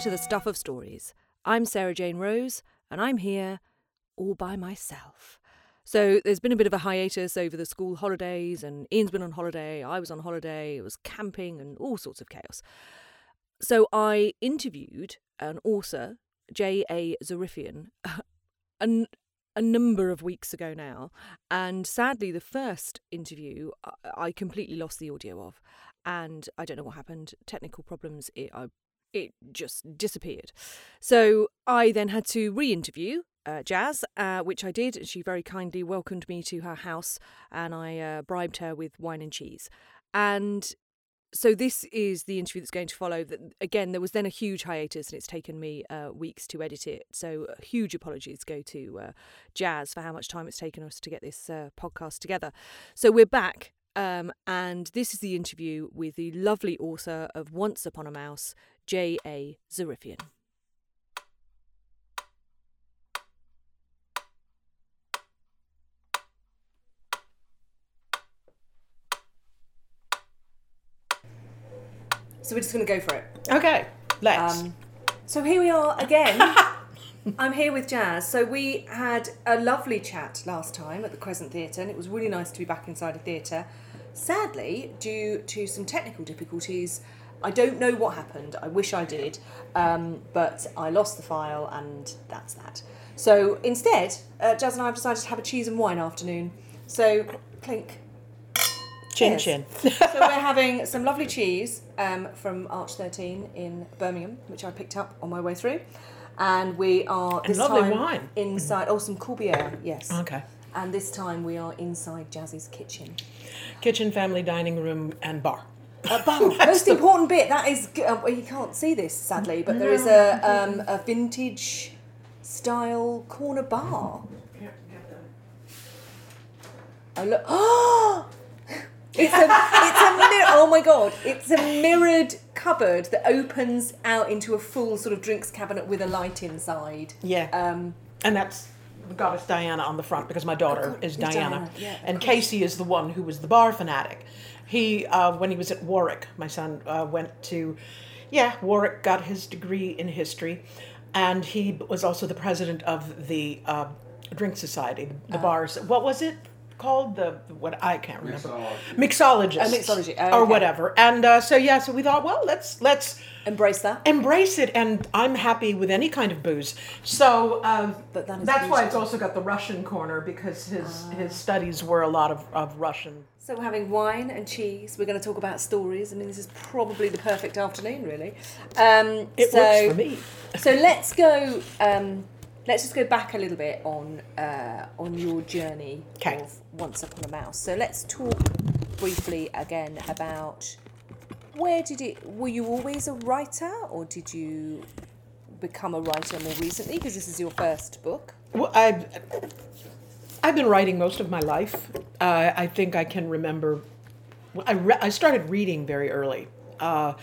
To the Stuff of Stories. I'm Sarah Jane Rose, and I'm here all by myself. So there's been a bit of a hiatus over the school holidays, and Ian's been on holiday, I was on holiday, it was camping and all sorts of chaos. So I interviewed an author, J.A. Zarifian, a, a number of weeks ago now, and sadly, the first interview I- I completely lost the audio of, and I don't know what happened. Technical problems. It I, it just disappeared. So I then had to re-interview uh, Jaz, uh, which I did. She very kindly welcomed me to her house, and I uh, bribed her with wine and cheese. And so this is the interview that's going to follow. That again, there was then a huge hiatus, and it's taken me uh, weeks to edit it. So uh, huge apologies go to uh, Jaz for how much time it's taken us to get this podcast together. So we're back. Um, and this is the interview with the lovely author of Once Upon a Mouse, J.A. Zarifian. So we're just going to go for it. Okay, let's. Um, so here we are again. I'm here with Jaz. So we had a lovely chat last time at the Crescent Theatre, and it was really nice to be back inside a theatre. Sadly, due to some technical difficulties, I don't know what happened. I wish I did, um, but I lost the file, and that's that. So instead, uh, Jaz and I have decided to have a cheese and wine afternoon. So clink. chin Cheers. chin. so we're having some lovely cheese um, from Arch 13 in Birmingham, which I picked up on my way through. And we are this lovely time wine. inside. Oh, some Corbière, yes. Okay. And this time we are inside Jazzy's kitchen. Kitchen, family, dining room, and bar. A bar. Most important bit. That is. Uh, well, you can't see this sadly, but there is a um, a vintage style corner bar. Oh look! Oh, it's a it's a mir- oh my god! It's a mirrored cupboard that opens out into a full sort of drinks cabinet with a light inside. Yeah. Um, and that's the goddess Diana on the front because my daughter is Diana. Diana, yeah, and course. Casey is the one who was the bar fanatic. He, uh, when he was at Warwick, my son uh, went to, yeah, Warwick got his degree in history. And he was also the president of the uh, drink society, the, Ah. bars. What was it called? The what I can't remember. Mixologist. Oh, mixology. Oh, or okay. whatever. And uh, so yeah, so we thought, well, let's let's embrace that. embrace it and i'm happy with any kind of booze so um, But that that's why it's also got the russian corner because his his studies were a lot of, of russian So we're having wine and cheese. We're going to talk about stories. I mean, this is probably the perfect afternoon, really. Um, it so, works for me So let's go. Um, let's just go back a little bit on uh, on your journey of Once Upon a Mouse. So let's talk briefly again about where did it? Were you always a writer, or did you become a writer more recently? Because this is your first book. well, I've, I've been writing most of my life uh, i think i can remember I, re- I started reading very early uh,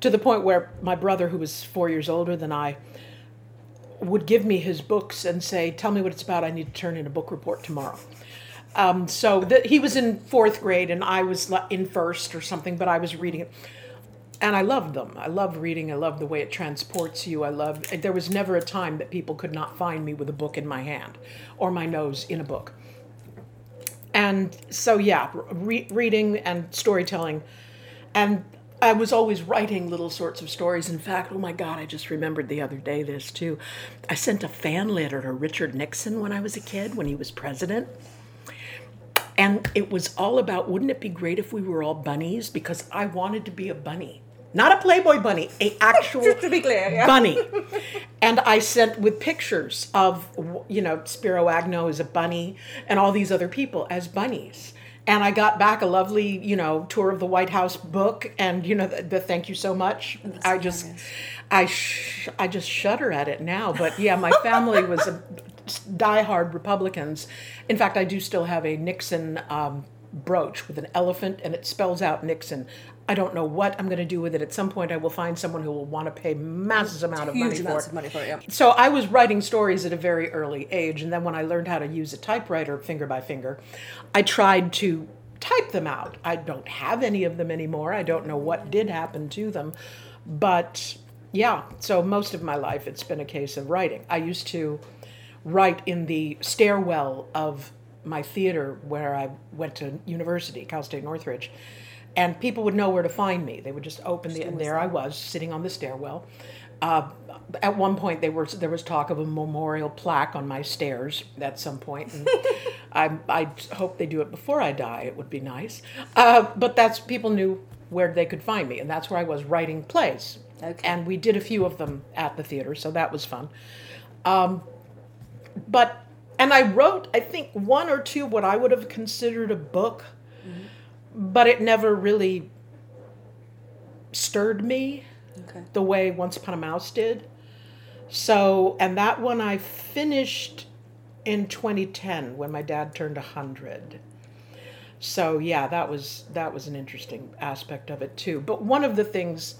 to the point where my brother who was four years older than i would give me his books and say, "Tell me what it's about. I need to turn in a book report tomorrow." Um, so that he was in fourth grade and I was in first or something, but I was reading it, and I loved them. I loved reading. I loved the way it transports you. I loved. There was never a time that people could not find me with a book in my hand, or my nose in a book. And so yeah, re- reading and storytelling, and I was always writing little sorts of stories. In fact, oh my God, I just remembered the other day this too. I sent a fan letter to Richard Nixon when I was a kid, when he was president. And it was all about wouldn't it be great if we were all bunnies? Because I wanted to be a bunny. Not a Playboy bunny, a actual to be clear, yeah. bunny. And I sent with pictures of, you know, Spiro Agnew as a bunny and all these other people as bunnies. And I got back a lovely, you know, tour of the White House book, and you know, the, the thank you so much. I just, I, sh- I just shudder at it now. But yeah, my family was a diehard Republicans. In fact, I do still have a Nixon um, brooch with an elephant, and it spells out Nixon. I don't know what I'm going to do with it. At some point, I will find someone who will want to pay massive amount of money for amounts it. of money for it. Yeah. So I was writing stories at a very early age, and then when I learned how to use a typewriter finger by finger, I tried to type them out. I don't have any of them anymore. I don't know what did happen to them, but yeah, so most of my life it's been a case of writing. I used to write in the stairwell of my theater where I went to university, Cal State Northridge, and people would know where to find me. They would just open the, and there I was sitting on the stairwell. Uh, at one point, they were, there was talk of a memorial plaque on my stairs at some point, and I, I hope they do it before I die. It would be nice. Uh, but that's people knew where they could find me, and that's where I was writing plays. Okay. And we did a few of them at the theater, so that was fun. Um, but and I wrote, I think, one or two what I would have considered a book, but it never really stirred me Okay. the way Once Upon a Mouse did. So, and that one I finished in 2010 when my dad turned 100. So, yeah, that was that was an interesting aspect of it too. But one of the things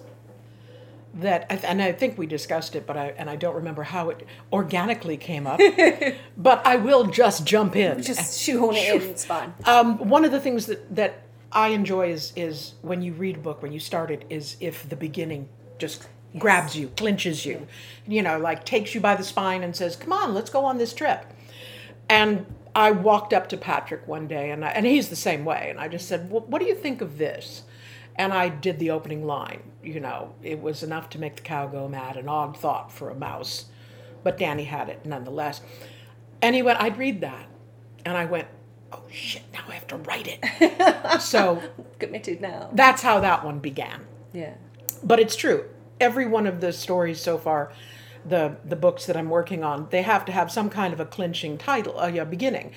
that and I think we discussed it, but I and I don't remember how it organically came up. but I will just jump in. Just shoehorn it in. It's fine. Um, one of the things that, that I enjoy is is when you read a book, when you start it, is if the beginning just grabs you, clinches you, you know, like takes you by the spine and says, "Come on, let's go on this trip." And I walked up to Patrick one day, and I, and he's the same way, and I just said, well, "What do you think of this?" And I did the opening line. You know, it was enough to make the cow go mad. An odd thought for a mouse, but Danny had it nonetheless. And he went, "I'd read that," and I went, "Oh shit! Now I have to write it." so Committed now. that's how that one began. Yeah. But it's true. Every one of the stories so far, the the books that I'm working on, they have to have some kind of a clinching title, a uh, beginning.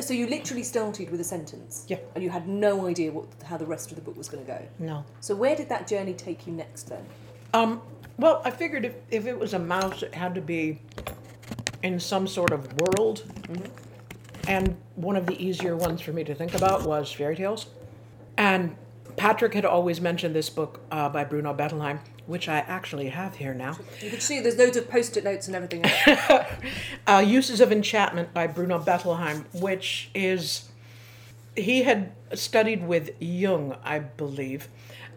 So you literally started with a sentence. Yeah. And you had no idea what how the rest of the book was going to go. No. So where did that journey take you next then? Um, well, I figured if, if it was a mouse, it had to be in some sort of world. And one of the easier ones for me to think about was fairy tales. And Patrick had always mentioned this book uh, by Bruno Bettelheim, which I actually have here now. You can see there's loads of post-it notes and everything. else. uh, Uses of Enchantment by Bruno Bettelheim, which is he had studied with Jung, I believe,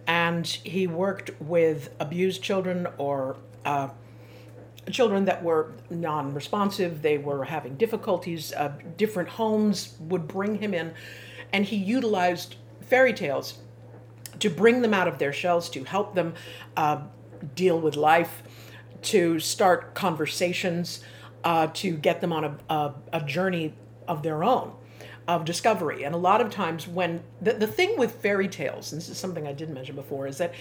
and he worked with abused children or uh, children that were non-responsive. They were having difficulties. Uh, different homes would bring him in, and he utilized fairy tales to bring them out of their shells, to help them uh, deal with life, to start conversations, uh, to get them on a, a, a journey of their own of discovery. And a lot of times, when the, the thing with fairy tales, and this is something I did mention before, is that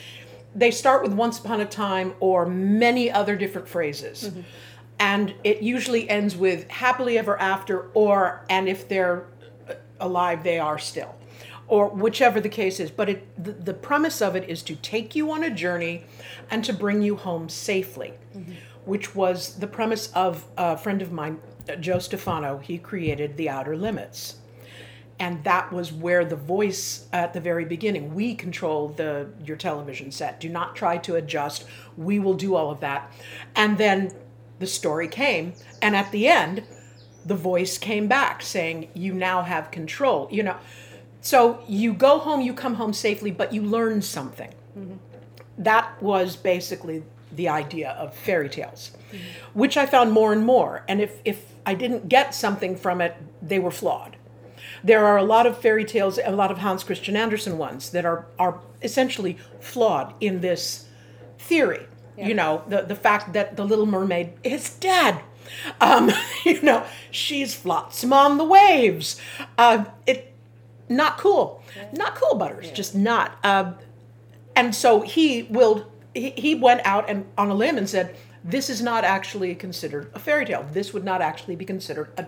they start with once upon a time or many other different phrases. And it usually ends with happily ever after, or, and if they're alive, they are still or whichever the case is. But it, the, the premise of it is to take you on a journey and to bring you home safely, which was the premise of a friend of mine, uh, Joe Stefano. He created The Outer Limits. And that was where the voice at the very beginning, we control the your television set. Do not try to adjust. We will do all of that. And then the story came, and at the end, the voice came back saying, You now have control. You know, so you go home, you come home safely, but you learn something. That was basically the idea of fairy tales, which I found more and more. And if, if I didn't get something from it, they were flawed. There are a lot of fairy tales, a lot of Hans Christian Andersen ones that are, are essentially flawed in this theory. You know, the, the fact that the little mermaid is dead. Um, you know, she's flotsam on the waves. Uh, it not cool, not cool. Butters, just not. Uh, and so he will. He, he went out and on a limb and said, "This is not actually considered a fairy tale. This would not actually be considered a."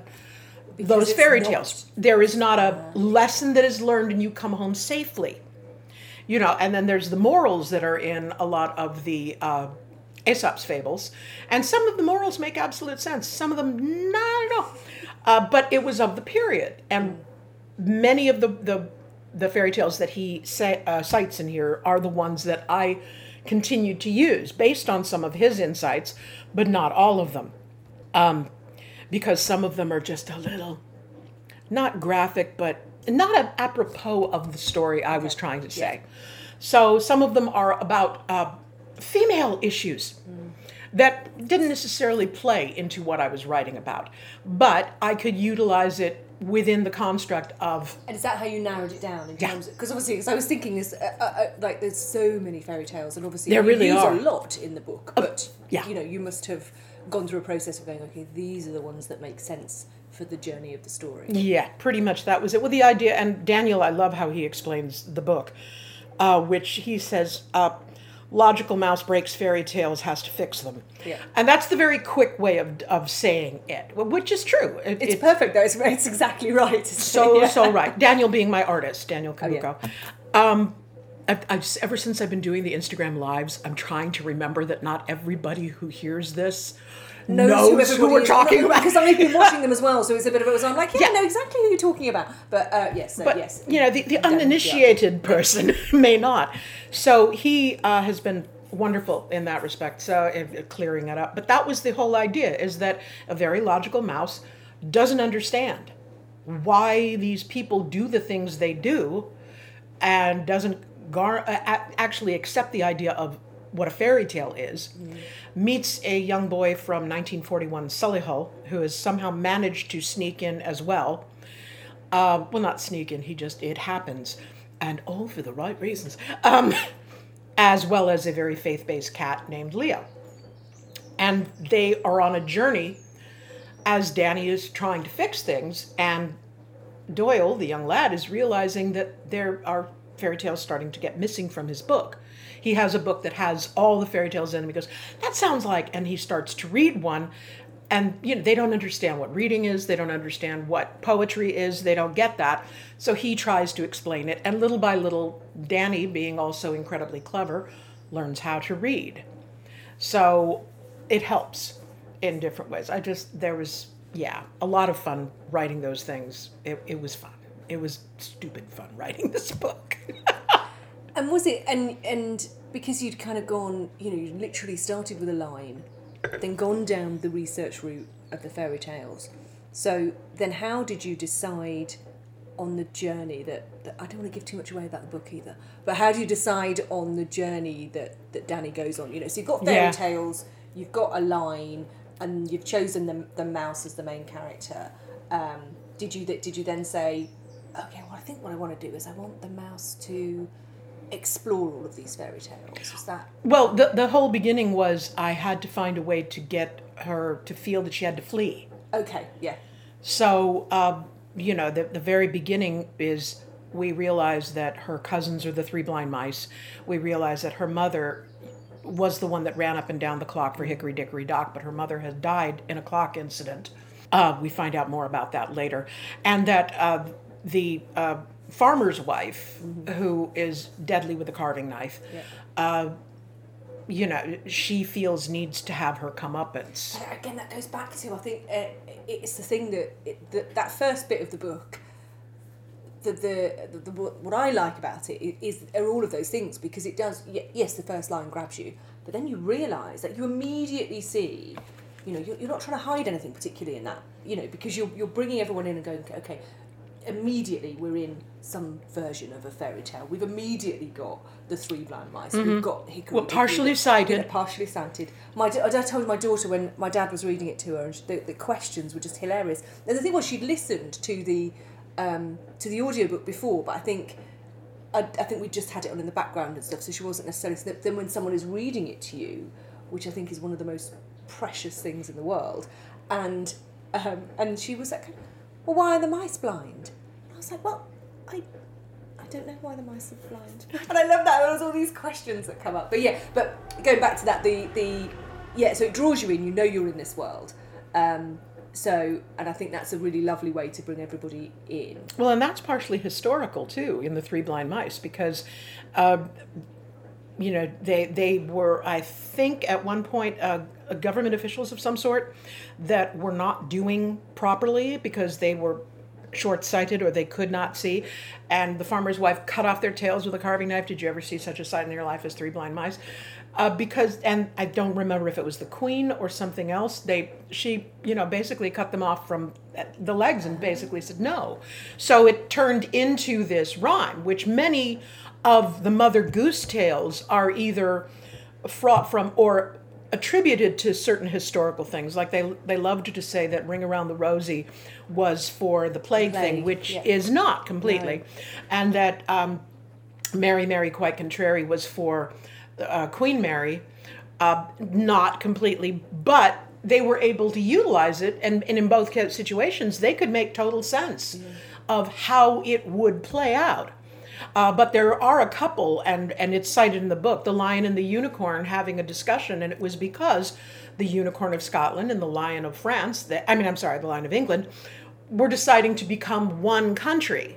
those fairy not. tales. There is not a lesson that is learned and you come home safely. You know, and then there's the morals that are in a lot of the uh, Aesop's fables, and some of the morals make absolute sense. Some of them not at all. Uh, but it was of the period, and many of the the, the fairy tales that he say, uh, cites in here are the ones that I continued to use based on some of his insights, but not all of them, um, because some of them are just a little not graphic, but not a, apropos of the story I was trying to say. So some of them are about uh, female issues that didn't necessarily play into what I was writing about, but I could utilize it within the construct of And is that how you narrowed it down in Yeah. terms? Because obviously, because I was thinking this, uh, uh, uh, like there's so many fairy tales, and obviously There really are. Oh, a lot in the book. But yeah. you know, you must have gone through a process of going, okay, these are the ones that make sense for the journey of the story. Yeah, pretty much that was it. Well, the idea, and Daniel, I love how he explains the book, uh, which he says, uh, logical mouse breaks fairy tales, has to fix them. Yeah. And that's the very quick way of, of saying it, which is true. It- It's it- perfect though. It's, it's exactly right. so, Yeah. so right. Daniel being my artist, Daniel Oh, yeah. Um, I've, I've, ever since I've been doing the Instagram lives, I'm trying to remember that not everybody who hears this knows, who, everybody we're talking about. Because I've been watching them as well, so it's a bit of it. So I'm like, yeah, I know exactly who you're talking about. But uh, yes, but yes, you know the, the Done, yeah. uninitiated person may not so he uh, has been wonderful in that respect so clearing it up but that was the whole idea is that a very logical mouse doesn't understand why these people do the things they do and doesn't gar- uh, actually accept the idea of what a fairy tale is, meets a young boy from 1941 Solihull who has somehow managed to sneak in as well. Uh, well, not sneak in, he just, it happens. And all for the right reasons. Um, as well as a very faith based cat named Leo. And they are on a journey as Danny is trying to fix things, and Doyle, the young lad, is realizing that there are fairy tales starting to get missing from his book. He has a book that has all the fairy tales in them. He goes, That sounds like, and he starts to read one. And you know, they don't understand what reading is, they don't understand what poetry is, they don't get that. So he tries to explain it, and little by little, Danny, being also incredibly clever, learns how to read. So it helps in different ways. I just, there was, yeah, a lot of fun writing those things. It, it was fun. It was stupid fun writing this book. And was it and and because you'd kind of gone, you know, you literally started with a line, then gone down the research route of the fairy tales. So then, how did you decide on the journey that, that I don't want to give too much away about the book either, but how do you decide on the journey that that Danny goes on? You know, so you've got fairy Yeah. tales, you've got a line, and you've chosen the the mouse as the main character. Um, did you th- did you then say, okay, well, I think what I want to do is I want the mouse to explore all of these fairy tales? Is that well, the, the whole beginning was I had to find a way to get her to feel that she had to flee. okay? Yeah. So, uh, you know, the, the very beginning is we realize that her cousins are the three blind mice. We realize that her mother was the one that ran up and down the clock for Hickory Dickory Dock, but her mother has died in a clock incident. Uh, we find out more about that later. And that uh, the uh, farmer's wife, who is deadly with a carving knife, uh, you know, she feels needs to have her comeuppance. Again, that goes back to I think uh, it's the thing that it, that that first bit of the book. The, the, the, the what I like about it is are all of those things because it does yes the first line grabs you but then you realise that you immediately see you know you're, you're not trying to hide anything particularly in that you know because you're, you're bringing everyone in and going okay immediately we're in some version of a fairy tale we've immediately got the three blind mice we've got Hickory Mm-hmm. Well, partially sighted. yeah, partially sighted. My, da- I told my daughter when my dad was reading it to her, and she, the, the questions were just hilarious. And the thing was, she'd listened to the um, to the audiobook before, but I think I, I think we just had it on in the background and stuff, so she wasn't necessarily. So then when someone is reading it to you, which I think is one of the most precious things in the world, and um, and she was like, "Well, why are the mice blind?" And I was like, "Well, I." I don't know why the mice are blind, and I love that. There's all these questions that come up, but yeah. But going back to that, the the yeah. So it draws you in. You know you're in this world. Um, so, and I think that's a really lovely way to bring everybody in. Well, and that's partially historical too in the Three Blind Mice because, uh, you know, they they were I think at one point uh, government officials of some sort that were not doing properly because they were short-sighted or they could not see. And the farmer's wife cut off their tails with a carving knife. Did you ever see such a sight in your life as three blind mice uh, because and i don't remember if it was the queen or something else they she you know basically cut them off from the legs and basically said no so it turned into this rhyme which many of the mother goose tales are either fraught from or attributed to certain historical things. Like they they loved to say that Ring Around the Rosie was for the plague, thing, which yeah. is not completely, and that um, Mary Mary Quite Contrary was for uh, Queen Mary, uh, not completely, but they were able to utilize it, and, and in both situations, they could make total sense of how it would play out. Uh, but there are a couple, and, and it's cited in the book, the lion and the unicorn having a discussion, and it was because the unicorn of Scotland and the lion of France, the, I mean, I'm sorry, the lion of England, were deciding to become one country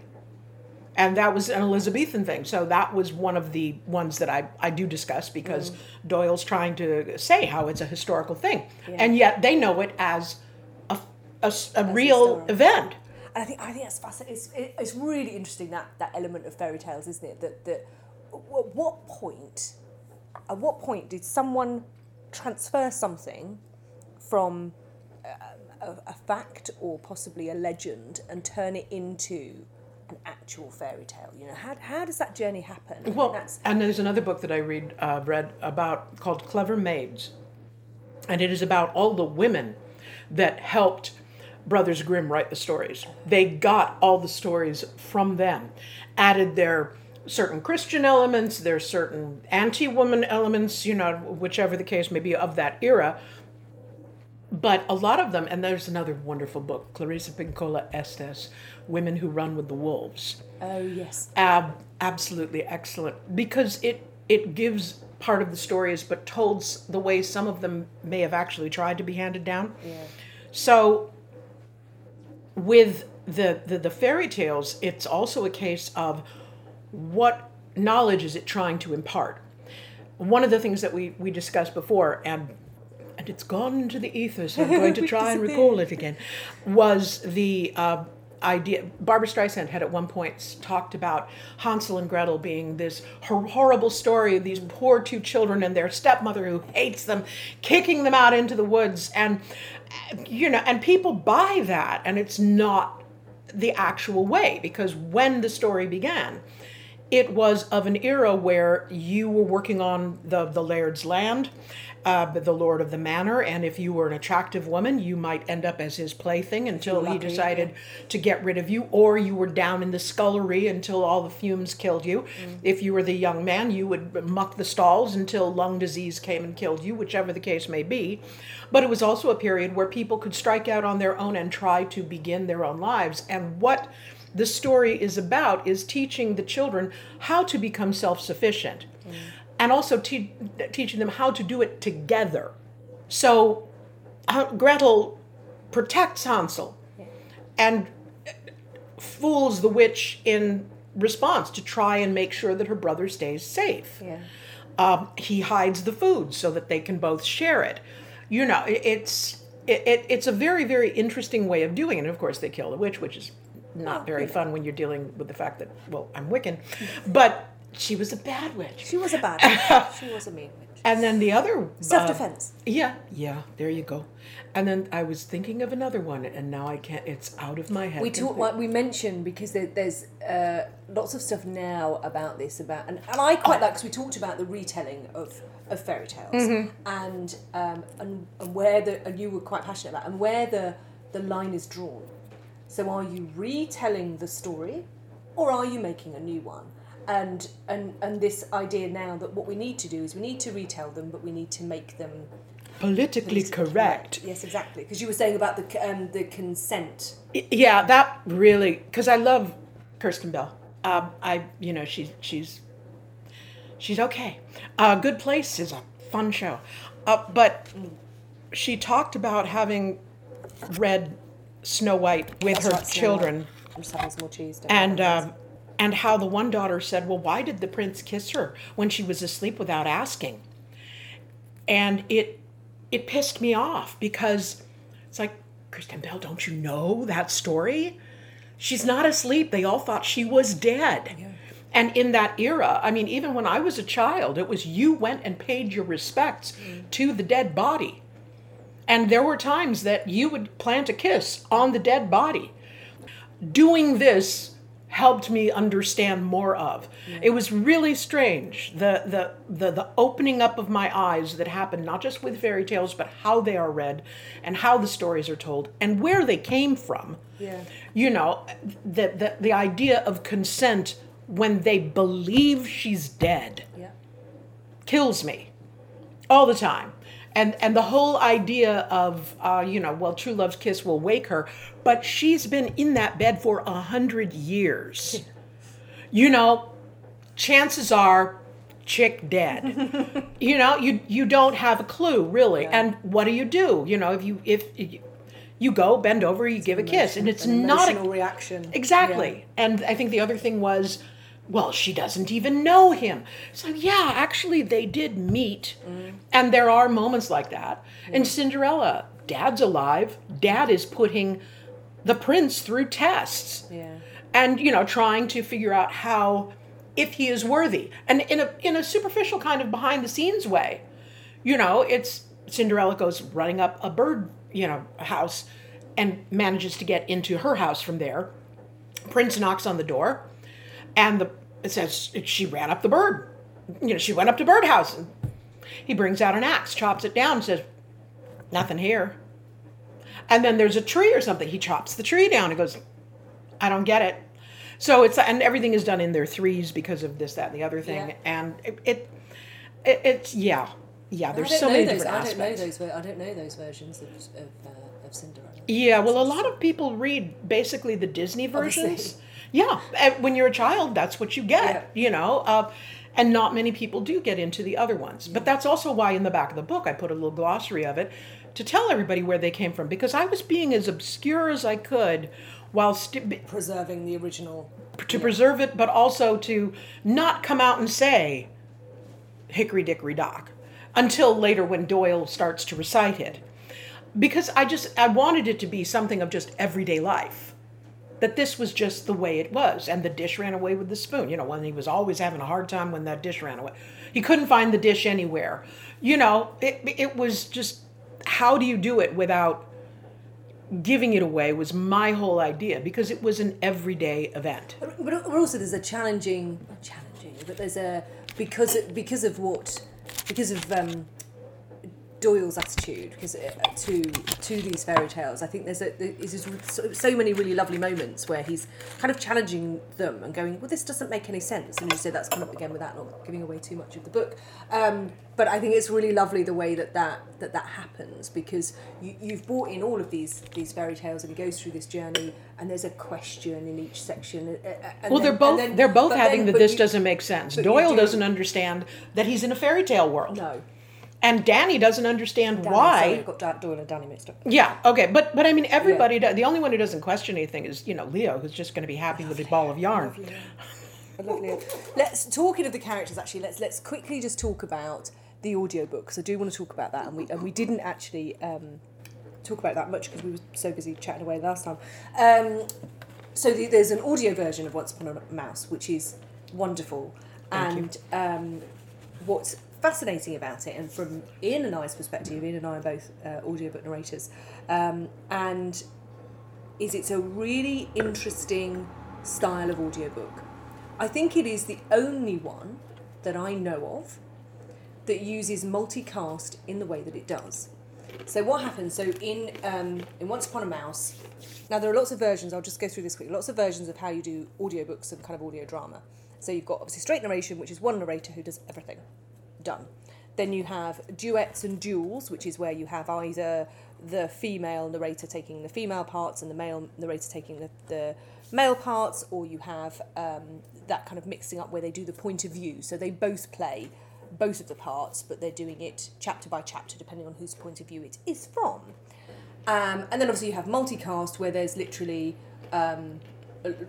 and that was an Elizabethan thing. So that was one of the ones that I, I do discuss because mm-hmm. Doyle's trying to say how it's a historical thing, and yet they know it as a a real historical. event. And I think I think that's fascinating. It's, it- it's really interesting that that element of fairy tales, isn't it? That that at what point, at what point did someone transfer something from a, a, a fact or possibly a legend and turn it into an actual fairy tale? You know, how, how does that journey happen? I Well, that's and there's another book that I read uh, read about called Clever Maids, and it is about all the women that helped Brothers Grimm write the stories. They got all the stories from them, added their certain Christian elements, their certain anti-woman elements, you know, whichever the case may be of that era. But a lot of them, and there's another wonderful book, Clarissa Pinkola Estes, Women Who Run with the Wolves. Oh yes, ab- absolutely excellent because it it gives part of the stories but told the way some of them may have actually tried to be handed down. Yeah, so with the, the the fairy tales it's also a case of what knowledge is it trying to impart? One of the things that we we discussed before and it's gone into the ether so i'm going to try and recall it again was the uh, idea barbara streisand had at one point talked about hansel and gretel being this hor- horrible story of these poor two children and their stepmother who hates them kicking them out into the woods and uh, you know and people buy that and it's not the actual way because when the story began it was of an era where you were working on the, the laird's land, uh, the lord of the manor, and if you were an attractive woman, you might end up as his plaything until he decided to get rid of you, or you were down in the scullery until all the fumes killed you. If you were the young man, you would muck the stalls until lung disease came and killed you, whichever the case may be. But it was also a period where people could strike out on their own and try to begin their own lives. And what the story is about is teaching the children how to become self sufficient and also te- teaching them how to do it together. So uh, Gretel protects Hansel and fools the witch in response to try and make sure that her brother stays safe. yeah. Um, he hides the food so that they can both share it. You know, it, it's it, it, it's a very very interesting way of doing it. And of course, they kill the witch, which is not very fun when you're dealing with the fact that well, I'm Wiccan, but she was a bad witch. She was a bad witch. She was a mean witch. And then the other uh, Self defense. yeah, yeah, there you go. And then I was thinking of another one, and now I can't. It's out of my head. we talk like we mentioned because there, there's uh, lots of stuff now about this about and, and I quite like because we talked about the retelling of, of fairy tales Mm-hmm. and um and, and where the and you were quite passionate about and where the the line is drawn. So are you retelling the story, or are you making a new one? And and and this idea now that what we need to do is we need to retell them, but we need to make them politically correct. Yes, exactly. Because you were saying about the um, the consent. Yeah, that really because I love Kirsten Bell. Um, I you know she's she's she's okay. Uh, Good Place is a fun show, uh, but she talked about having read Snow White with That's her children. White. I'm just having some more cheese. don't and um, and how the one daughter said, "Well, why did the prince kiss her when she was asleep without asking?" And it it pissed me off because it's like, Kristen Bell, don't you know that story? She's not asleep. They all thought she was dead. And in that era, I mean, even when I was a child, it was you went and paid your respects to the dead body. And there were times that you would plant a kiss on the dead body doing this helped me understand more of. It was really strange the, the the the opening up of my eyes that happened not just with fairy tales but how they are read and how the stories are told and where they came from. Yeah. You know, the the, the idea of consent when they believe she's dead Yeah. kills me all the time. And and the whole idea of uh, you know, well, true love's kiss will wake her, but she's been in that bed for a hundred years. you know, chances are, chick dead. you know, you you don't have a clue really. And what do you do? You know, if you if you, you go bend over, you give a kiss, and it's An not a reaction. Exactly. And I think the other thing was, well, she doesn't even know him. So, yeah, actually, they did meet. And there are moments like that. And mm-hmm. Cinderella, dad's alive. Dad is putting the prince through tests. Yeah. And, you know, trying to figure out how, if he is worthy. And in a, in a superficial kind of behind the scenes way, you know, it's Cinderella goes running up a bird, you know, house and manages to get into her house from there. Prince knocks on the door, and the it says she ran up the bird. You know, she went up to birdhouse. And he brings out an axe, chops it down, and says, "Nothing here." And then there's a tree or something. He chops the tree down and goes, "I don't get it." So it's and everything is done in their threes because of this, that, and the other thing, Yeah. and it, it, it it's yeah, yeah. There's so many those. different I don't know those. I don't know those versions of of, uh, of Cinderella. Yeah, well, a lot of people read basically the Disney versions. Obviously. Yeah, and when you're a child, that's what you get, Yeah. you know. Uh, and not many people do get into the other ones. But that's also why in the back of the book I put a little glossary of it to tell everybody where they came from because I was being as obscure as I could while st- Preserving the original. to preserve it, but also to not come out and say hickory dickory dock until later when Doyle starts to recite it. Because I just I wanted it to be something of just everyday life. That this was just the way it was, and the dish ran away with the spoon. You know, when he was always having a hard time when that dish ran away, he couldn't find the dish anywhere. You know, it it was just how do you do it without giving it away was my whole idea because it was an everyday event. But, but also there's a challenging, challenging, but there's a because because of what because of um, Doyle's attitude because uh, to to these fairy tales, I think there's a there's so, so many really lovely moments where he's kind of challenging them and going, well, this doesn't make any sense. And you say that's come up again without not giving away too much of the book. Um, but I think it's really lovely the way that that that, that happens because you, you've brought in all of these these fairy tales and he goes through this journey and there's a question in each section. uh, uh, and Well, then- they're both then- they're both having then- that this you- doesn't make sense. Doyle do- doesn't understand that he's in a fairy tale world. No. And Danny doesn't understand Danny, why. Sorry, got Doyle and Danny mixed up. Yeah, okay, but but I mean everybody does, the only one who doesn't question anything is, you know, Leo who's just going to be happy with a ball of yarn. I love Leo. Let's talking of the characters. Actually, let's let's quickly just talk about the audiobook because I do want to talk about that, and we and we didn't actually um, talk about that much because we were so busy chatting away last time. Um, so the, there's an audio version of Once Upon a Mouse, which is wonderful, and um, what's fascinating about it, and from Ian and I's perspective, Ian and I are both uh, audiobook narrators, um, and is it's a really interesting style of audiobook. I think it is the only one that I know of that uses multicast in the way that it does. So what happens? So in um, in Once Upon a Mouse, now there are lots of versions. I'll just go through this quickly. Lots of versions of how you do audiobooks and kind of audio drama. So you've got obviously straight narration, which is one narrator who does everything. Done. Then you have duets and duels, which is where you have either the female narrator taking the female parts and the male narrator taking the, the male parts, or you have um, that kind of mixing up where they do the point of view. So they both play both of the parts, but they're doing it chapter by chapter, depending on whose point of view it is from. Um, and then obviously you have multicast, where there's literally um,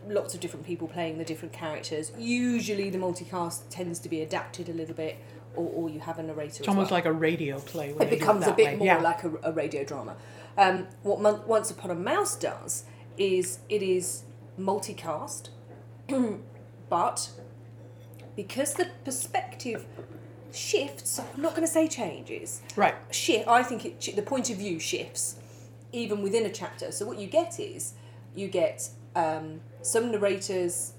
lots of different people playing the different characters. Usually the multicast tends to be adapted a little bit, or, or you have a narrator. It's almost like a radio play. when it becomes a bit way. more yeah. like a, a radio drama. Um, what Mon- Once Upon a Mouse does is it is multicast, but because the perspective shifts, I'm not going to say changes. Right. Shift. I think it, the point of view shifts even within a chapter. So what you get is you get um, some narrators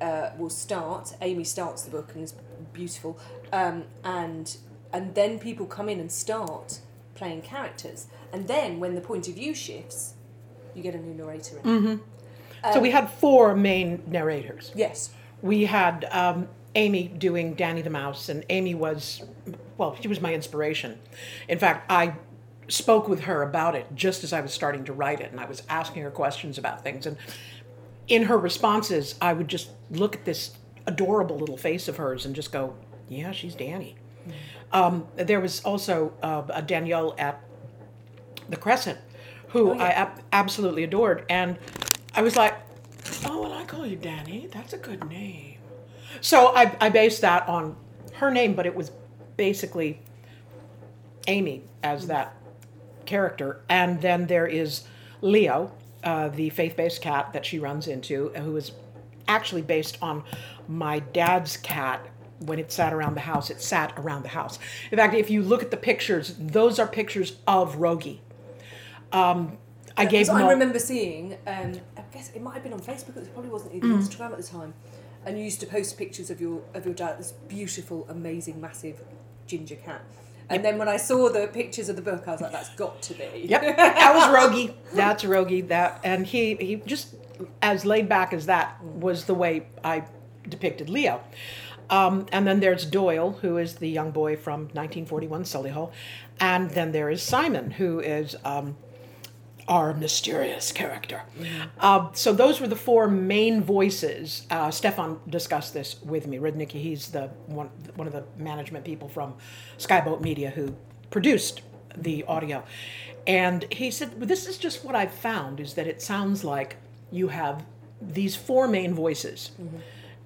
uh, will start. Amy starts the book and is beautiful, um, and and then people come in and start playing characters, and then when the point of view shifts, you get a new narrator in. so we had four main narrators. Yes. we had um, Amy doing Danny the Mouse, and Amy was, well, she was my inspiration. In fact, I spoke with her about it just as I was starting to write it, and I was asking her questions about things. And in her responses, I would just look at this adorable little face of hers and just go, yeah, she's Danny. Um, there was also uh, a Danielle at the Crescent, who I ab- absolutely adored, and I was like, "Oh, well, I call you Danny. That's a good name." So I, I based that on her name, but it was basically Amy as that character, and then there is Leo, uh, the faith-based cat that she runs into, who is actually based on my dad's cat. When it sat around the house, it sat around the house. In fact, if you look at the pictures, those are pictures of Rogie. Um, I gave So I remember seeing, um, I guess it might have been on Facebook, it probably wasn't even Instagram at the time, and you used to post pictures of your of your dad, this beautiful, amazing, massive ginger cat. And then when I saw the pictures of the book, I was like, that's got to be. Yep, that was Rogie. That's Rogie. That and he he just as laid back as that was the way I depicted Leo. Um, and then there's Doyle, who is the young boy from 1941 Sully Solihull, and then there is Simon, who is um, our mysterious character. Uh, so those were the four main voices. Uh, Stefan discussed this with me. Rudnicki, he's the one, one of the management people from Skyboat Media who produced the audio. And he said, well, this is just what I've found, is that it sounds like you have these four main voices.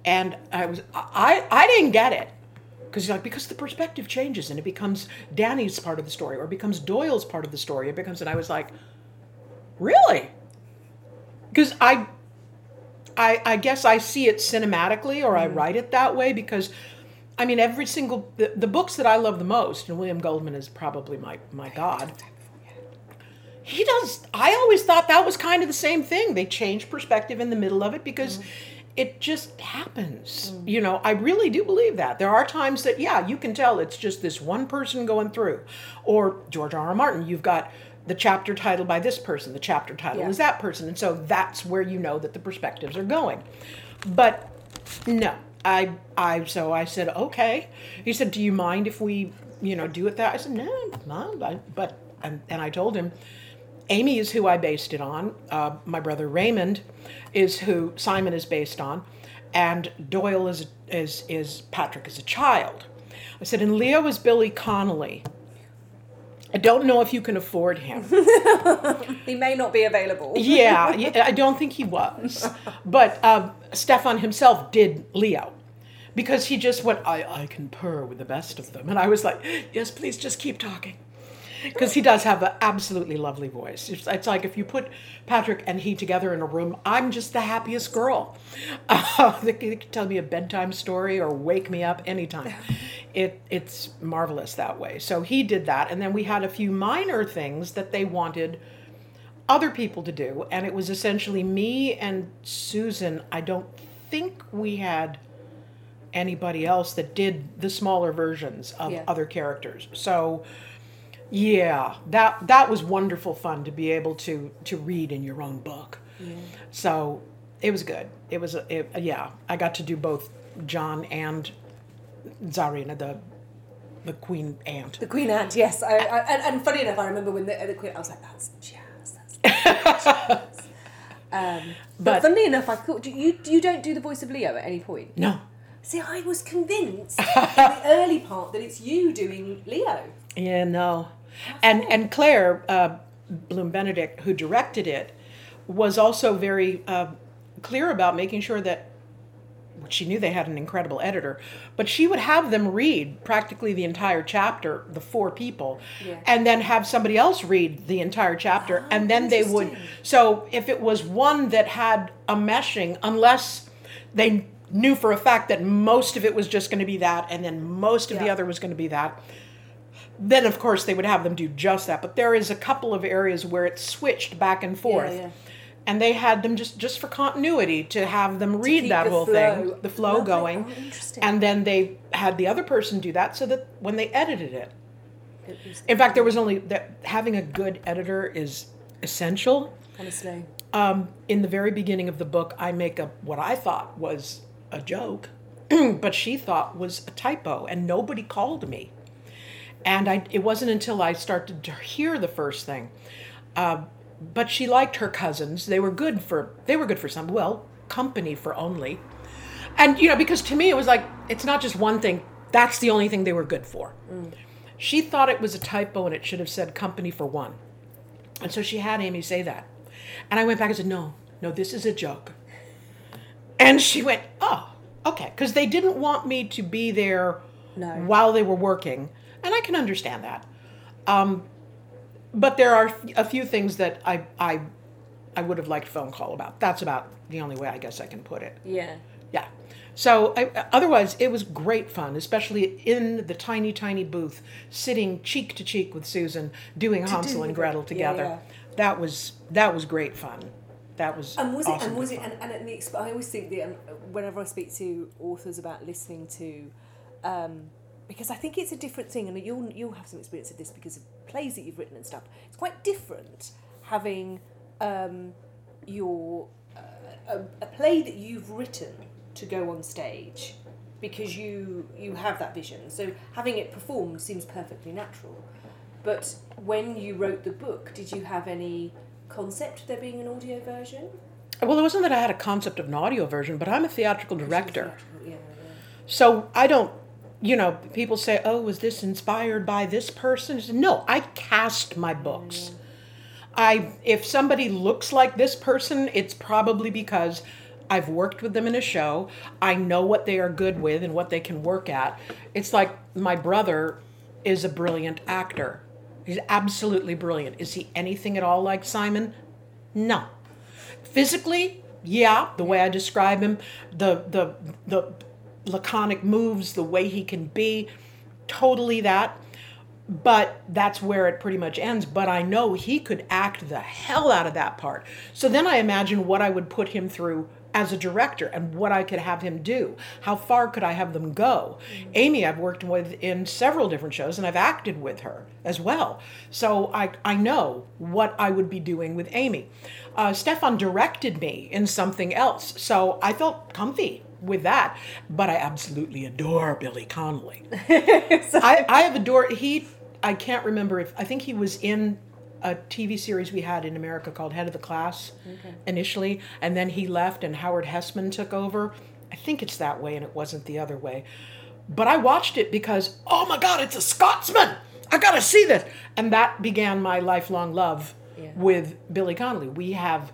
And I was, I, I didn't get it because like because the perspective changes and it becomes Danny's part of the story or becomes Doyle's part of the story. It becomes, and I was like, really? Because I, I, I guess I see it cinematically or I write it that way because, I mean, every single the, the books that I love the most, and William Goldman is probably my my god. He does. I always thought that was kind of the same thing. They change perspective in the middle of it because it just happens. You know, I really do believe that. There are times that, yeah, you can tell it's just this one person going through. Or George R. R. Martin, you've got the chapter title by this person, the chapter title Yeah. is that person. And so that's where you know that the perspectives are going. But no, I, I, so I said, okay. He said, do you mind if we, you know, do it that? I said, no, no, but, and, and I told him, Amy is who I based it on. Uh, my brother Raymond is who Simon is based on, and Doyle is is is Patrick as a child. I said, and Leo is Billy Connolly. I don't know if you can afford him. He may not be available. yeah, yeah, I don't think he was, but um, Stefan himself did Leo. Because he just went, I, I can purr with the best of them. And I was like, yes, please just keep talking. Because he does have an absolutely lovely voice. It's, it's like if you put Patrick and he together in a room, I'm just the happiest girl. Uh, they, can, they can tell me a bedtime story or wake me up anytime. It, it's marvelous that way. So he did that. And then we had a few minor things that they wanted other people to do. And it was essentially me and Susan. I don't think we had anybody else that did the smaller versions of Yeah. other characters. So yeah, that that was wonderful fun to be able to to read in your own book. So it was good. It was a, it, yeah. I got to do both John and Zarina, the the queen ant. The Queen Ant, yes. I, I, and, and funny enough, I remember when the, the Queen, I was like, that's Jaz. That's Jaz. um, but, But- funnily enough, I thought you you don't do the voice of Leo at any point. No, See, I was convinced in the early part that it's you doing Leo. Yeah, no. And and Claire uh, Bloom Benedict, who directed it, was also very uh, clear about making sure that she knew they had an incredible editor, but she would have them read practically the entire chapter, the four people, Yeah. and then have somebody else read the entire chapter, and then they would. So if it was one that had a meshing, unless they knew for a fact that most of it was just going to be that, and then most of the other was going to be that, then of course they would have them do just that. But there is a couple of areas where it's switched back and forth. yeah. and they had them just just for continuity to have them read that the whole flow. thing, the flow Lovely. going, Oh, and then they had the other person do that so that when they edited it, It in fact, there was only that having a good editor is essential. honestly. Um, in the very beginning of the book, I make a what I thought was a joke, but she thought was a typo, and nobody called me. And I, it wasn't until I started to hear the first thing. Uh, but she liked her cousins. They were good for they were good for some well company for only. And you know because to me it was like it's not just one thing. That's the only thing they were good for. She thought it was a typo and it should have said company for one. And so she had Amy say that. And I went back and said, no, no, this is a joke. And she went, oh, okay. Because they didn't want me to be there No. while they were working. And I can understand that. Um, but there are a few things that I, I, I would have liked phone call about. That's about the only way I guess I can put it. Yeah. Yeah. So I, otherwise, it was great fun, especially in the tiny, tiny booth, sitting cheek to cheek with Susan, doing Hansel do and Gretel together. yeah. That was that was great fun. That was And was awesome it? And was it? fun. And, and at the exp- I always think that um, whenever I speak to authors about listening to, um, because I think it's a different thing, and you'll you'll have some experience of this because of plays that you've written and stuff. It's quite different having um, your uh, a, a play that you've written to go on stage because you you have that vision. So having it performed seems perfectly natural. But when you wrote the book, did you have any concept of there being an audio version? Well, it wasn't that I had a concept of an audio version, but I'm a theatrical director. Yeah, yeah. So I don't, you know, people say, oh, was this inspired by this person? No, I cast my books. I if somebody looks like this person, it's probably because I've worked with them in a show. I know what they are good with and what they can work at. It's like my brother is a brilliant actor. He's absolutely brilliant. Is he anything at all like Simon? No. Physically, yeah, the way I describe him, the the the laconic moves, the way he can be, totally that. But that's where it pretty much ends. But I know he could act the hell out of that part. So then I imagine what I would put him through as a director and what I could have him do. How far could I have them go? Amy, I've worked with in several different shows and I've acted with her as well. So I, I know what I would be doing with Amy. Uh, Stefan directed me in something else. So I felt comfy with that. But I absolutely adore Billy Connolly. I, I have adored he I can't remember if I think he was in a TV series we had in America called Head of the Class initially, and then he left and Howard Hesseman took over. I think it's that way and it wasn't the other way. But I watched it because, oh my God, it's a Scotsman! I gotta see this! And that began my lifelong love Yeah. with Billy Connolly. We have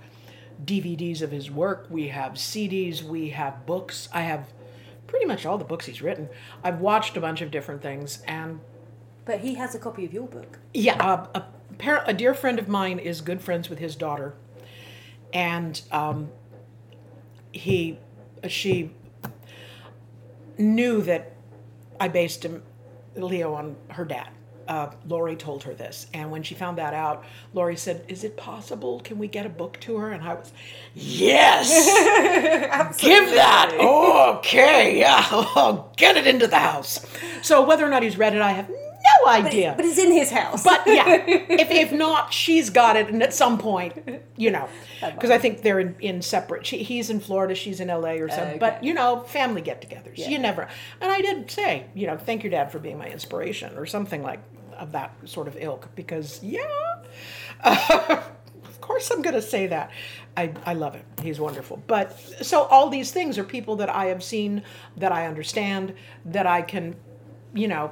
DVDs of his work, we have CDs, we have books. I have pretty much all the books he's written. I've watched a bunch of different things, and But he has a copy of your book. yeah, uh, a, par- a dear friend of mine is good friends with his daughter, and um, he, she knew that I based him, Leo on her dad. Uh, Lori told her this, and when she found that out, Lori said, "Is it possible? Can we get a book to her?" And I was, "Yes, give that. okay, yeah, oh, get it into the house." So whether or not he's read it, I have no idea. it, but it's in his house. But yeah, if, if not, she's got it, and at some point, you know, because I think they're in, in separate. She, he's in Florida, she's in LA or something. But you know, family get-togethers. Yeah. You never. And I did say, you know, thank your dad for being my inspiration, or something like of that sort of ilk. Because yeah, of course I'm going to say that. I, I love him. He's wonderful. But so all these things are people that I have seen, that I understand, that I can, you know,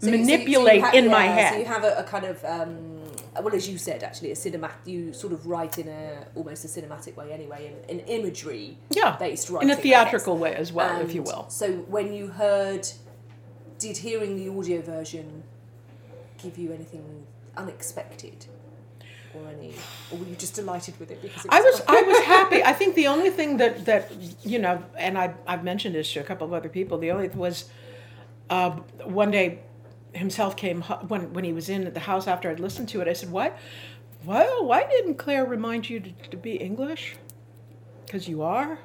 So you- so so you manipulate ha- in my yeah, head. So you have a, a kind of, um, well, as you said, actually, a cinematic. You sort of write in a almost a cinematic way, anyway, in, in imagery yeah, based writing. in a theatrical way as well, if you will. So when you heard, did hearing the audio version give you anything unexpected? Or any, or were you just delighted with it because it I was I was happy. I think the only thing that that you know, and I I've mentioned this to a couple of other people. The only was uh, one day himself came when when he was in the house after I'd listened to it. I said, "What? well, why didn't Claire remind you to, to be English? Because you are.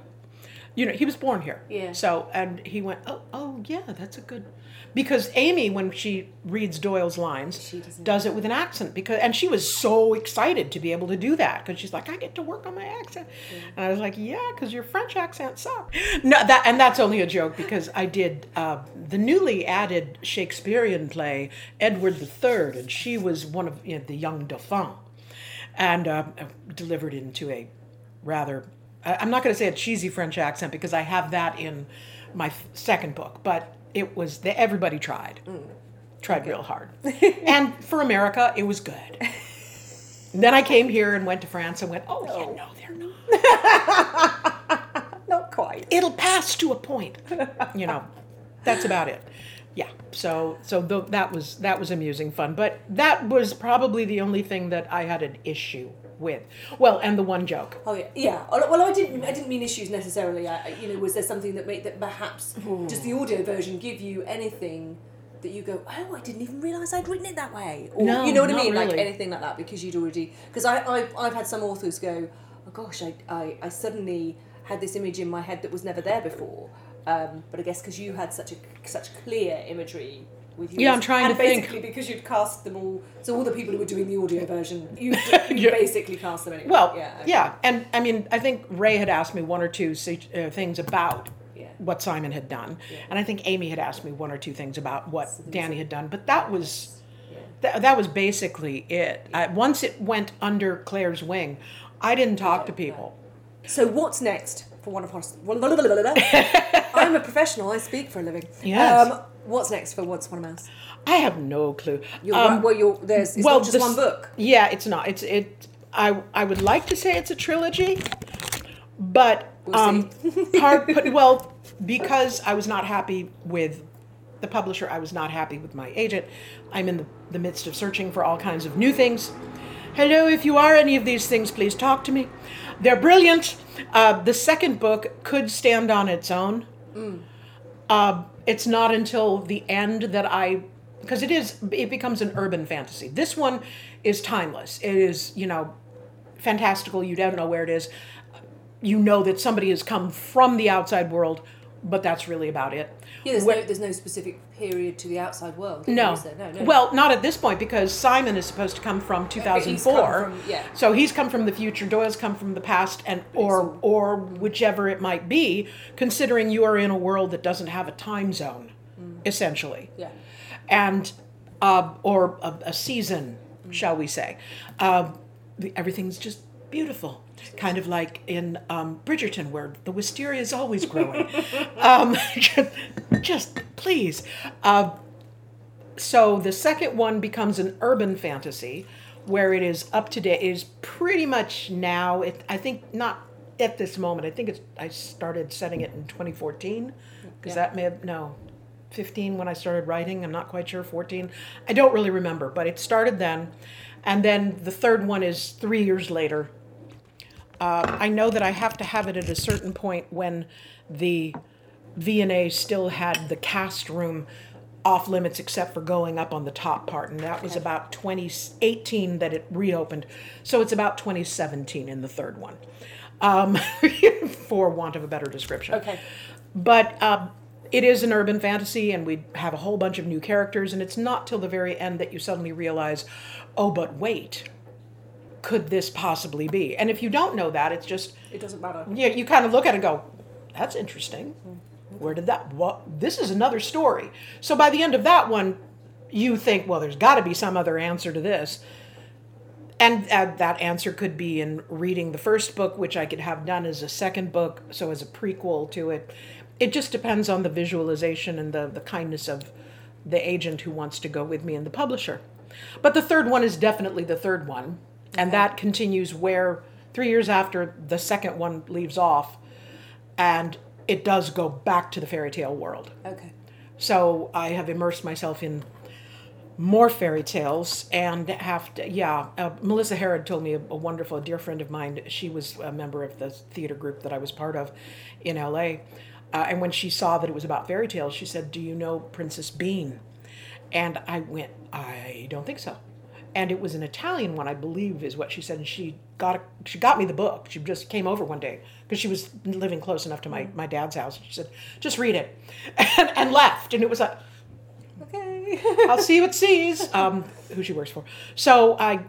You know, he was born here. Yeah. So, and he went, oh, oh, yeah, that's a good. Because Amy, when she reads Doyle's lines, She doesn't it with an accent. Because and she was so excited to be able to do that because she's like, I get to work on my accent, and I was like, yeah, because your French accent sucks. No, that and that's only a joke because I did uh, the newly added Shakespearean play Edward III, and she was one of you know, the young Dauphin and uh, delivered into a rather i'm not going to say a cheesy french accent because i have that in my f- second book but it was the, everybody tried. Mm. Tried real hard. And for america it was good. Then i came here and went to france and went oh yeah oh. no they're not. Not quite. it'll pass to a point you know. That's about it. Yeah so so th- that was that was amusing fun. But that was probably the only thing that i had an issue with well and the one joke Oh yeah, yeah. Well, I didn't. I didn't mean issues necessarily. I, you know, was there something that made that perhaps does the audio version give you anything that you go, oh, I didn't even realise I'd written it that way, or No, you know what I mean, like anything like that, because you'd already. Because I, I, I've had some authors go, oh gosh, I, I, I suddenly had this image in my head that was never there before. Um, but I guess because you had such a such clear imagery with you, Yeah, I'm trying and to think. basically because you'd cast them all. So all the people who were doing the audio version, you, Yeah. basically cast them anyway. Well, yeah, yeah, and I mean, I think Ray had asked me one or two uh, things about Yeah. what Simon had done, Yeah. and I think Amy had asked me one or two things about what So Danny had done. But that was that, that was basically it. I, once it went under Claire's wing, I didn't talk to people. So what's next for one of us? I'm a professional. I speak for a living. Yes. Um, what's next for Once Upon a Mouse? I have no clue. You're Um. Well, you're there's it's well, not just this- one book. Yeah, it's not. It's it. I I would like to say it's a trilogy, but We'll um, part. Well, because I was not happy with the publisher, I was not happy with my agent. I'm in the, the midst of searching for all kinds of new things. Hello, if you are any of these things, please talk to me. They're brilliant. Uh, the second book could stand on its own. Uh, it's not until the end that I, because it is, it becomes an urban fantasy. This one is timeless. It is, you know, fantastical. You don't know where it is. You know that somebody has come from the outside world, but that's really about it. Yeah, there's no there's no specific period to the outside world. no. no, no. Well, not at this point because Simon is supposed to come from 2004. come from- yeah. So he's come from the future. Doyle's come from the past, and or or whichever it might be. Considering you are in a world that doesn't have a time zone, essentially, yeah, and uh, or a, a season, shall we say? Uh, the, everything's just beautiful. Kind of like in um, Bridgerton, where the wisteria is always growing. um, just, please. Uh, so the second one becomes an urban fantasy where it is up to date it is pretty much now it, i think not at this moment i think it's i started setting it in 2014 because Yeah. that may have no 15 when i started writing i'm not quite sure 14 i don't really remember but it started then and then the third one is three years later uh, I know that I have to have it at a certain point when the V&A still had the cast room off limits except for going up on the top part, and that was Okay. about 2018 that it reopened. So it's about 2017 in the third one, um, for want of a better description. Okay. But uh, it is an urban fantasy, and we have a whole bunch of new characters, and it's not till the very end that you suddenly realize, oh, but wait, could this possibly be? And if you don't know that, it's just it doesn't matter. yeah, you kind of look at it and go, that's interesting. Where did that? What? This is another story. So by the end of that one, you think, well, there's got to be some other answer to this. And uh, that answer could be in reading the first book, which I could have done as a second book, so as a prequel to it. It just depends on the visualization and the, the kindness of the agent who wants to go with me and the publisher. But the third one is definitely the third one. And that continues where three years after the second one leaves off, and it does go back to the fairy tale world. Okay. So I have immersed myself in more fairy tales and have to, yeah. Uh, Melissa Harrod told me a, a wonderful, dear friend of mine. She was a member of the theater group that I was part of in LA. Uh, and when she saw that it was about fairy tales, she said, Do you know Princess Bean? And I went, I don't think so. And it was an Italian one, I believe, is what she said. And she got a, she got me the book. She just came over one day because she was living close enough to my, my dad's house. She said, "Just read it," and, and left. And it was like, Okay. I'll see what sees. Um, who she works for. So I,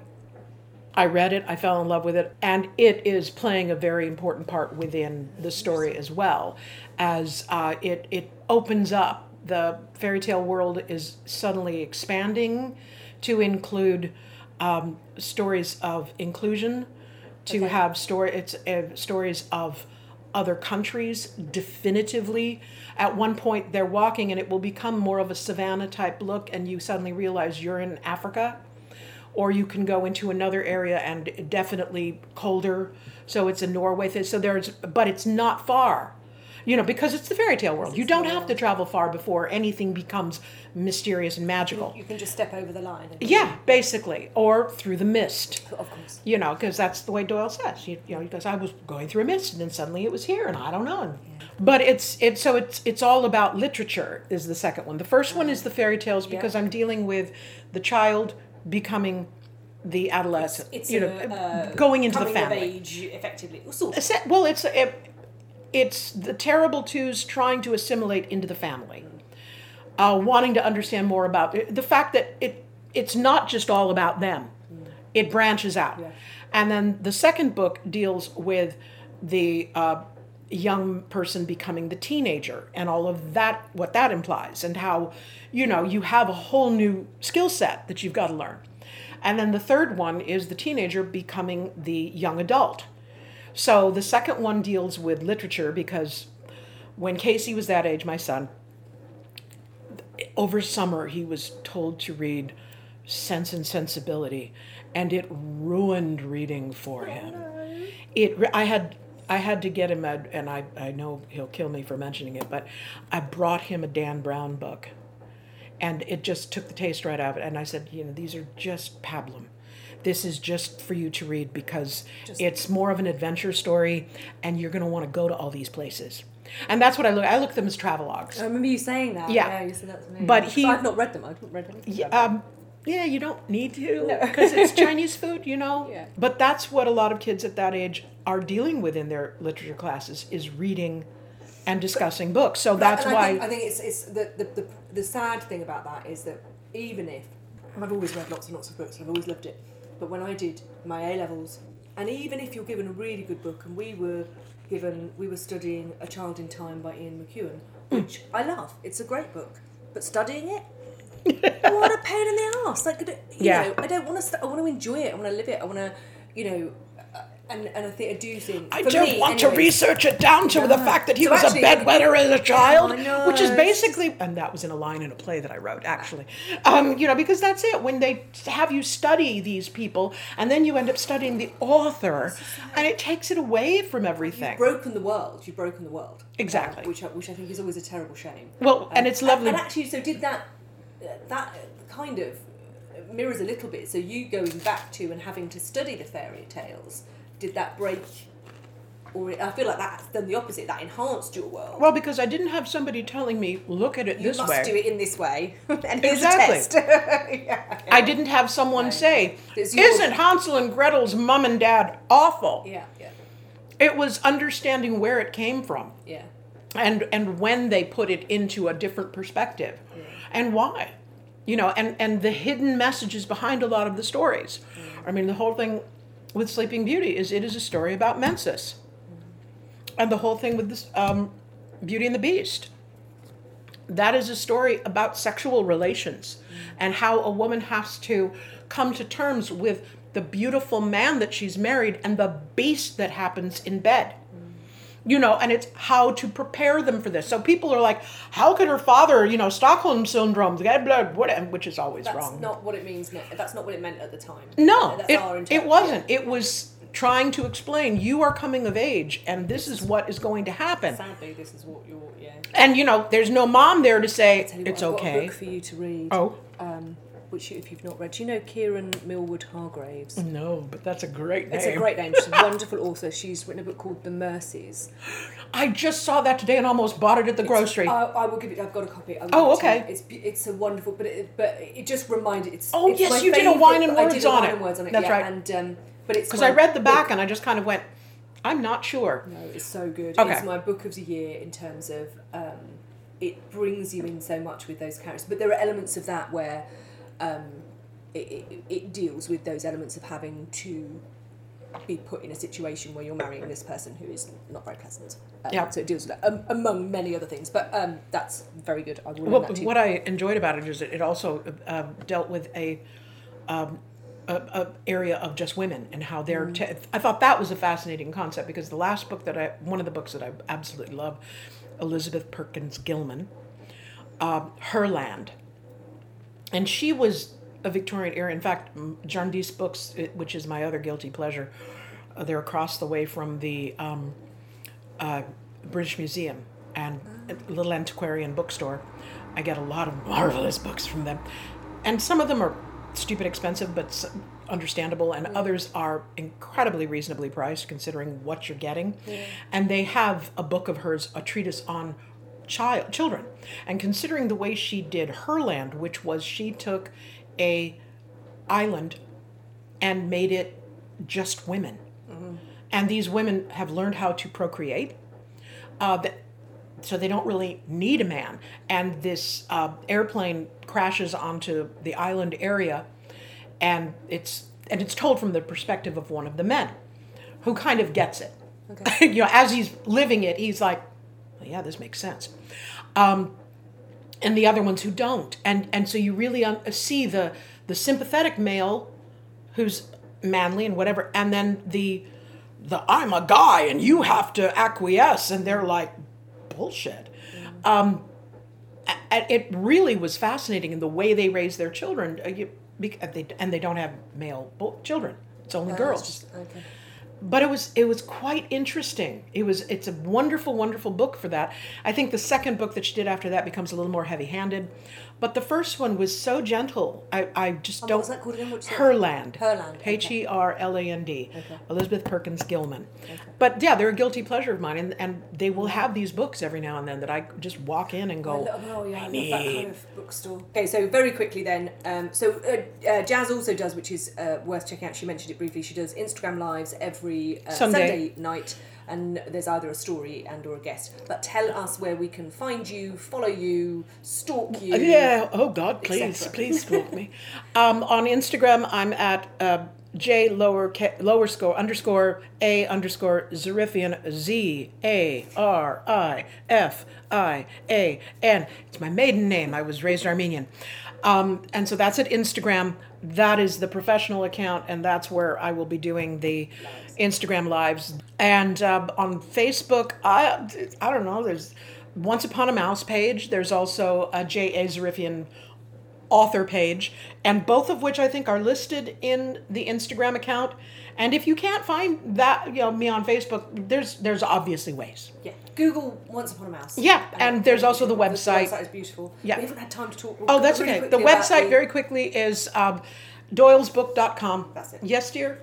I read it. I fell in love with it, and it is playing a very important part within the story as well, as uh, it it opens up. The fairy tale world is suddenly expanding to include um, stories of inclusion, to Okay. have story it's uh, stories of other countries definitively. At one point they're walking and it will become more of a savannah type look and you suddenly realize you're in africa or you can go into another area and definitely colder. So it's a norway. Thing so there's but it's not far you know because it's the fairy tale world you don't have to travel far before anything becomes mysterious and magical You can just step over the line. And yeah basically or through the mist Of course. you know, because that's the way Doyle says. You, you know, because I was going through a mist, and then suddenly it was here, and I don't know. And- But it's it's so it's it's all about literature. Is the second one. The first one is the fairy tales because I'm dealing with the child becoming the adolescent. It's you a, know, uh, going into the family. age, effectively. Well, Sort of. Well, it's it, it's the terrible twos trying to assimilate into the family, uh, wanting to understand more about it. the fact that it it's not just all about them. It branches out, Yeah. and then the second book deals with the uh, young person becoming the teenager and all of that what that implies and how you know you have a whole new skill set that you've got to learn and then the third one is the teenager becoming the young adult so the second one deals with literature because when Casey was that age, my son, over summer he was told to read Sense and Sensibility, and it ruined reading for him. It I had I had to get him a, and I I know he'll kill me for mentioning it, but I brought him a Dan Brown book, and it just took the taste right out of it. And I said, you know, these are just pablum. This is just for you to read because it's more of an adventure story, and you're going to want to go to all these places. And that's what I look. I look at them as travelogues. I remember you saying that. Yeah. Yeah, you said that to me. But he- I've not read them. I've not read them. Yeah, um, yeah, you don't need to because it's Chinese food, you know. Yeah. But that's what a lot of kids at that age are dealing with in their literature classes is reading and discussing books. So that's and why. I think, I think it's it's the, the, the, the sad thing about that is that even if and I've always read lots and lots of books and I've always loved it, but when I did my A levels, and even if you're given a really good book, and we were given we were studying A Child in Time by Ian McEwan, which I love. It's a great book, but studying it. what a pain in the ass! Like, you Yeah. know, I don't want to. St- I want to enjoy it. I want to live it. I want to, you know, and and I think I do think I don't me, want to research it down to the fact that he So was actually- a bedwetter as a child, which is basically, and that was in a line in a play that I wrote, actually. Um, you know, because that's it. When they have you study these people, and then you end up studying the author, and it takes it away from everything. You've broken the world. You've broken the world. Exactly. Uh, which I, which I think is always a terrible shame. Well, and it's lovely. And, actually, so did that. uh, That kind of mirrors a little bit. So you going back to and having to study the fairy tales, did that break? Or I feel like that's done the opposite. That enhanced your world. Well, because I didn't have somebody telling me, look at it this way. you this must way. do it in this way. and here's Exactly. a test. yeah. I didn't have someone Right. say, isn't Hansel and Gretel's mom and dad awful? Yeah. Yeah. It was understanding where it came from Yeah. and, and when they put it into a different perspective and why. You know, and, and the hidden messages behind a lot of the stories. I mean, the whole thing with Sleeping Beauty is it is a story about menses. And the whole thing with this um, Beauty and the Beast. That is a story about sexual relations and how a woman has to come to terms with the beautiful man that she's married and the beast that happens in bed. You know, and it's how to prepare them for this. So people are like, how could her father, you know, Stockholm syndrome, blah, blah, what, which is always That's wrong. not what it means. That's not what it meant at the time. No, That's it, it wasn't. It was trying to explain you are coming of age and this is what is going to happen. Sadly, this is what you're. Yeah. And you know, there's no mom there to say what, it's I've okay. book for you to read. Oh, Um, which if you've not read, do you know Kiran Millwood Hargraves? No, but that's a great name. It's a great name. She's a wonderful author. She's written a book called The Mercies. I just saw that today and almost bought it at the grocery. I, I will give it. I've got a copy. Oh, okay. It's it's a wonderful, but it, but it just reminded. It's Oh, it's yes, you did a wine and words on wine it. and words on it. That's yeah, right. And um, but it's Because I read the book- back and I just kind of went, I'm not sure. No, it's so good. Okay. It's my book of the year in terms of um, it brings you in so much with those characters. But there are elements of that where um, it, it, it deals with those elements of having to be put in a situation where you're marrying this person who is not very pleasant. Um, Yeah. So it deals with that, um, among many other things. But um, that's very good. I will Well, that what I enjoyed about it is that it also uh, dealt with a, um, a, a area of just women and how they're. Mm. Te- I thought that was a fascinating concept because the last book that I, one of the books that I absolutely love, Elizabeth Perkins Gilman, uh, Herland, and she was a Victorian era. In fact, Jarndyce Books, which is my other guilty pleasure, uh, they're across the way from the um, uh, British Museum and a little antiquarian bookstore. I get a lot of marvelous books from them, and some of them are stupid expensive, but understandable, and others are incredibly reasonably priced considering what you're getting. And they have a book of hers, a treatise on child children, and considering the way she did Herland, which was she took a island and made it just women. And these women have learned how to procreate. Uh, that, so they don't really need a man. And this uh, airplane crashes onto the island area, and it's and it's told from the perspective of one of the men, who kind of gets it. Okay. you know, as he's living it, he's like, well, "Yeah, this makes sense." Um, and the other ones who don't, and and so you really un- see the the sympathetic male, who's manly and whatever, and then the the I'm a guy and you have to acquiesce, and they're like, bullshit. Um, a- a- it really was fascinating in the way they raise their children. Uh, you, bec- uh, they, and they don't have male children; it's only Oh, girls just- okay. But it was it was quite interesting. It was it's a wonderful wonderful book for that. I think the second book that she did after that becomes a little more heavy-handed, but the first one was so gentle. I I just don't what was that called again? What's that? Herland. Herland. H E R L A N D. Elizabeth Perkins Gilman. But yeah, they're a guilty pleasure of mine, and, and they will have these books every now and then that I just walk in and go. oh yeah, I, I love that need- kind of bookstore. Okay, so very quickly then, um, so uh, uh, Jaz also does, which is uh, worth checking out. She mentioned it briefly. She does Instagram lives every uh, Sunday. Sunday night, and there's either a story and or a guest. But tell us where we can find you, follow you, stalk you. Yeah. Oh God, please, please stalk me. Um, on Instagram, I'm at uh, J lower K, lower score underscore A underscore Zarifian Z A R I F I A N. It's my maiden name. I was raised Armenian, um, and so that's at Instagram. That is the professional account, and that's where I will be doing the Instagram lives. And uh, on Facebook, I I don't know. There's Once Upon a Mouse page. There's also a J A Zarifian author page, and both of which I think are listed in the Instagram account. And if you can't find that, you know, me on Facebook, there's there's obviously ways. Yeah. Google Once Upon a Mouse. Yeah, and there's also the The website. website is beautiful. Yeah. We haven't had time to talk. Oh, that's really okay. The website, the- very quickly, is um, doylesbook.com. That's it. Yes, dear?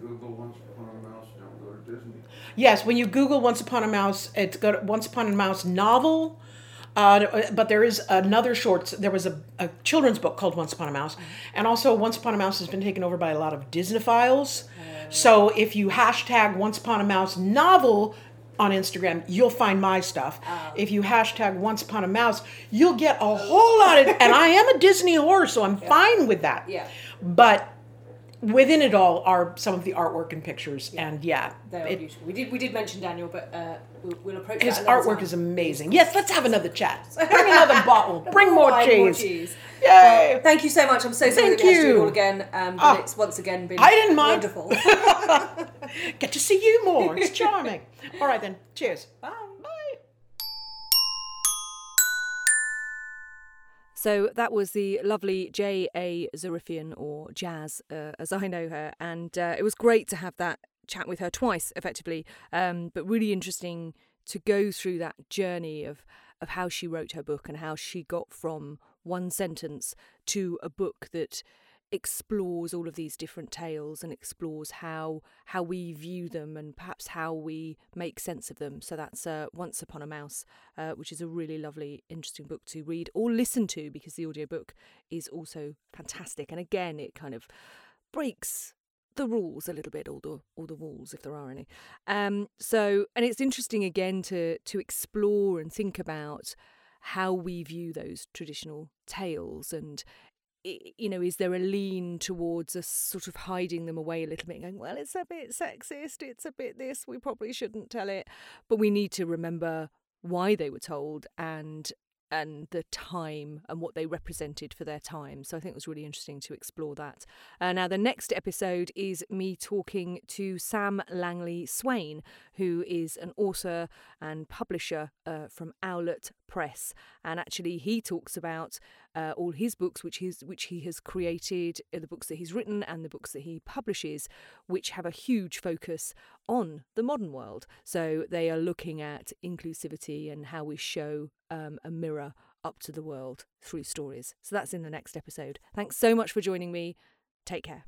Google Once Upon a Mouse, don't go to Disney. Yes, when you Google Once Upon a Mouse, it's got Once Upon a Mouse novel. Uh, but there is another short. There was a, a children's book called Once Upon a Mouse, and also Once Upon a Mouse has been taken over by a lot of Disneyphiles. So if you hashtag Once Upon a Mouse novel on Instagram, you'll find my stuff. If you hashtag Once Upon a Mouse, you'll get a whole lot of. and I am a Disney whore, so I'm fine with that. Yeah. But within it all are some of the artwork and pictures, and yeah, They are it- beautiful. We did we did mention Daniel, but uh, we'll, we'll approach his artwork time. is amazing. Yes, let's have another chat. Bring another bottle. Bring more cheese. More cheese. Yay! Well, thank you so much. I'm so sorry Thank that we to do it you. all again. Um, but Ah. it's once again been I didn't mind. wonderful. Get to see you more. It's charming. All right then. Cheers. Bye. So that was the lovely J.A. Zarifian, or Jaz, uh, as I know her. And uh, it was great to have that chat with her twice, effectively, um, but really interesting to go through that journey of of how she wrote her book and how she got from one sentence to a book that explores all of these different tales and explores how how we view them and perhaps how we make sense of them. So that's uh, Once Upon a Mouse, uh, which is a really lovely, interesting book to read or listen to because the audiobook is also fantastic. And again, it kind of breaks the rules a little bit, all the all the walls if there are any. Um, so and it's interesting again to to explore and think about how we view those traditional tales and you know, is there a lean towards us sort of hiding them away a little bit, and going, well, it's a bit sexist, it's a bit this, we probably shouldn't tell it. But we need to remember why they were told and and the time and what they represented for their time. So I think it was really interesting to explore that. Uh, now, the next episode is me talking to Sam Langley Swain, who is an author and publisher uh, from Owlet Press. And actually, he talks about uh, all his books, which he's which he has created, uh, the books that he's written, and the books that he publishes, which have a huge focus on the modern world. So they are looking at inclusivity and how we show um, a mirror up to the world through stories. So that's in the next episode. Thanks so much for joining me. Take care.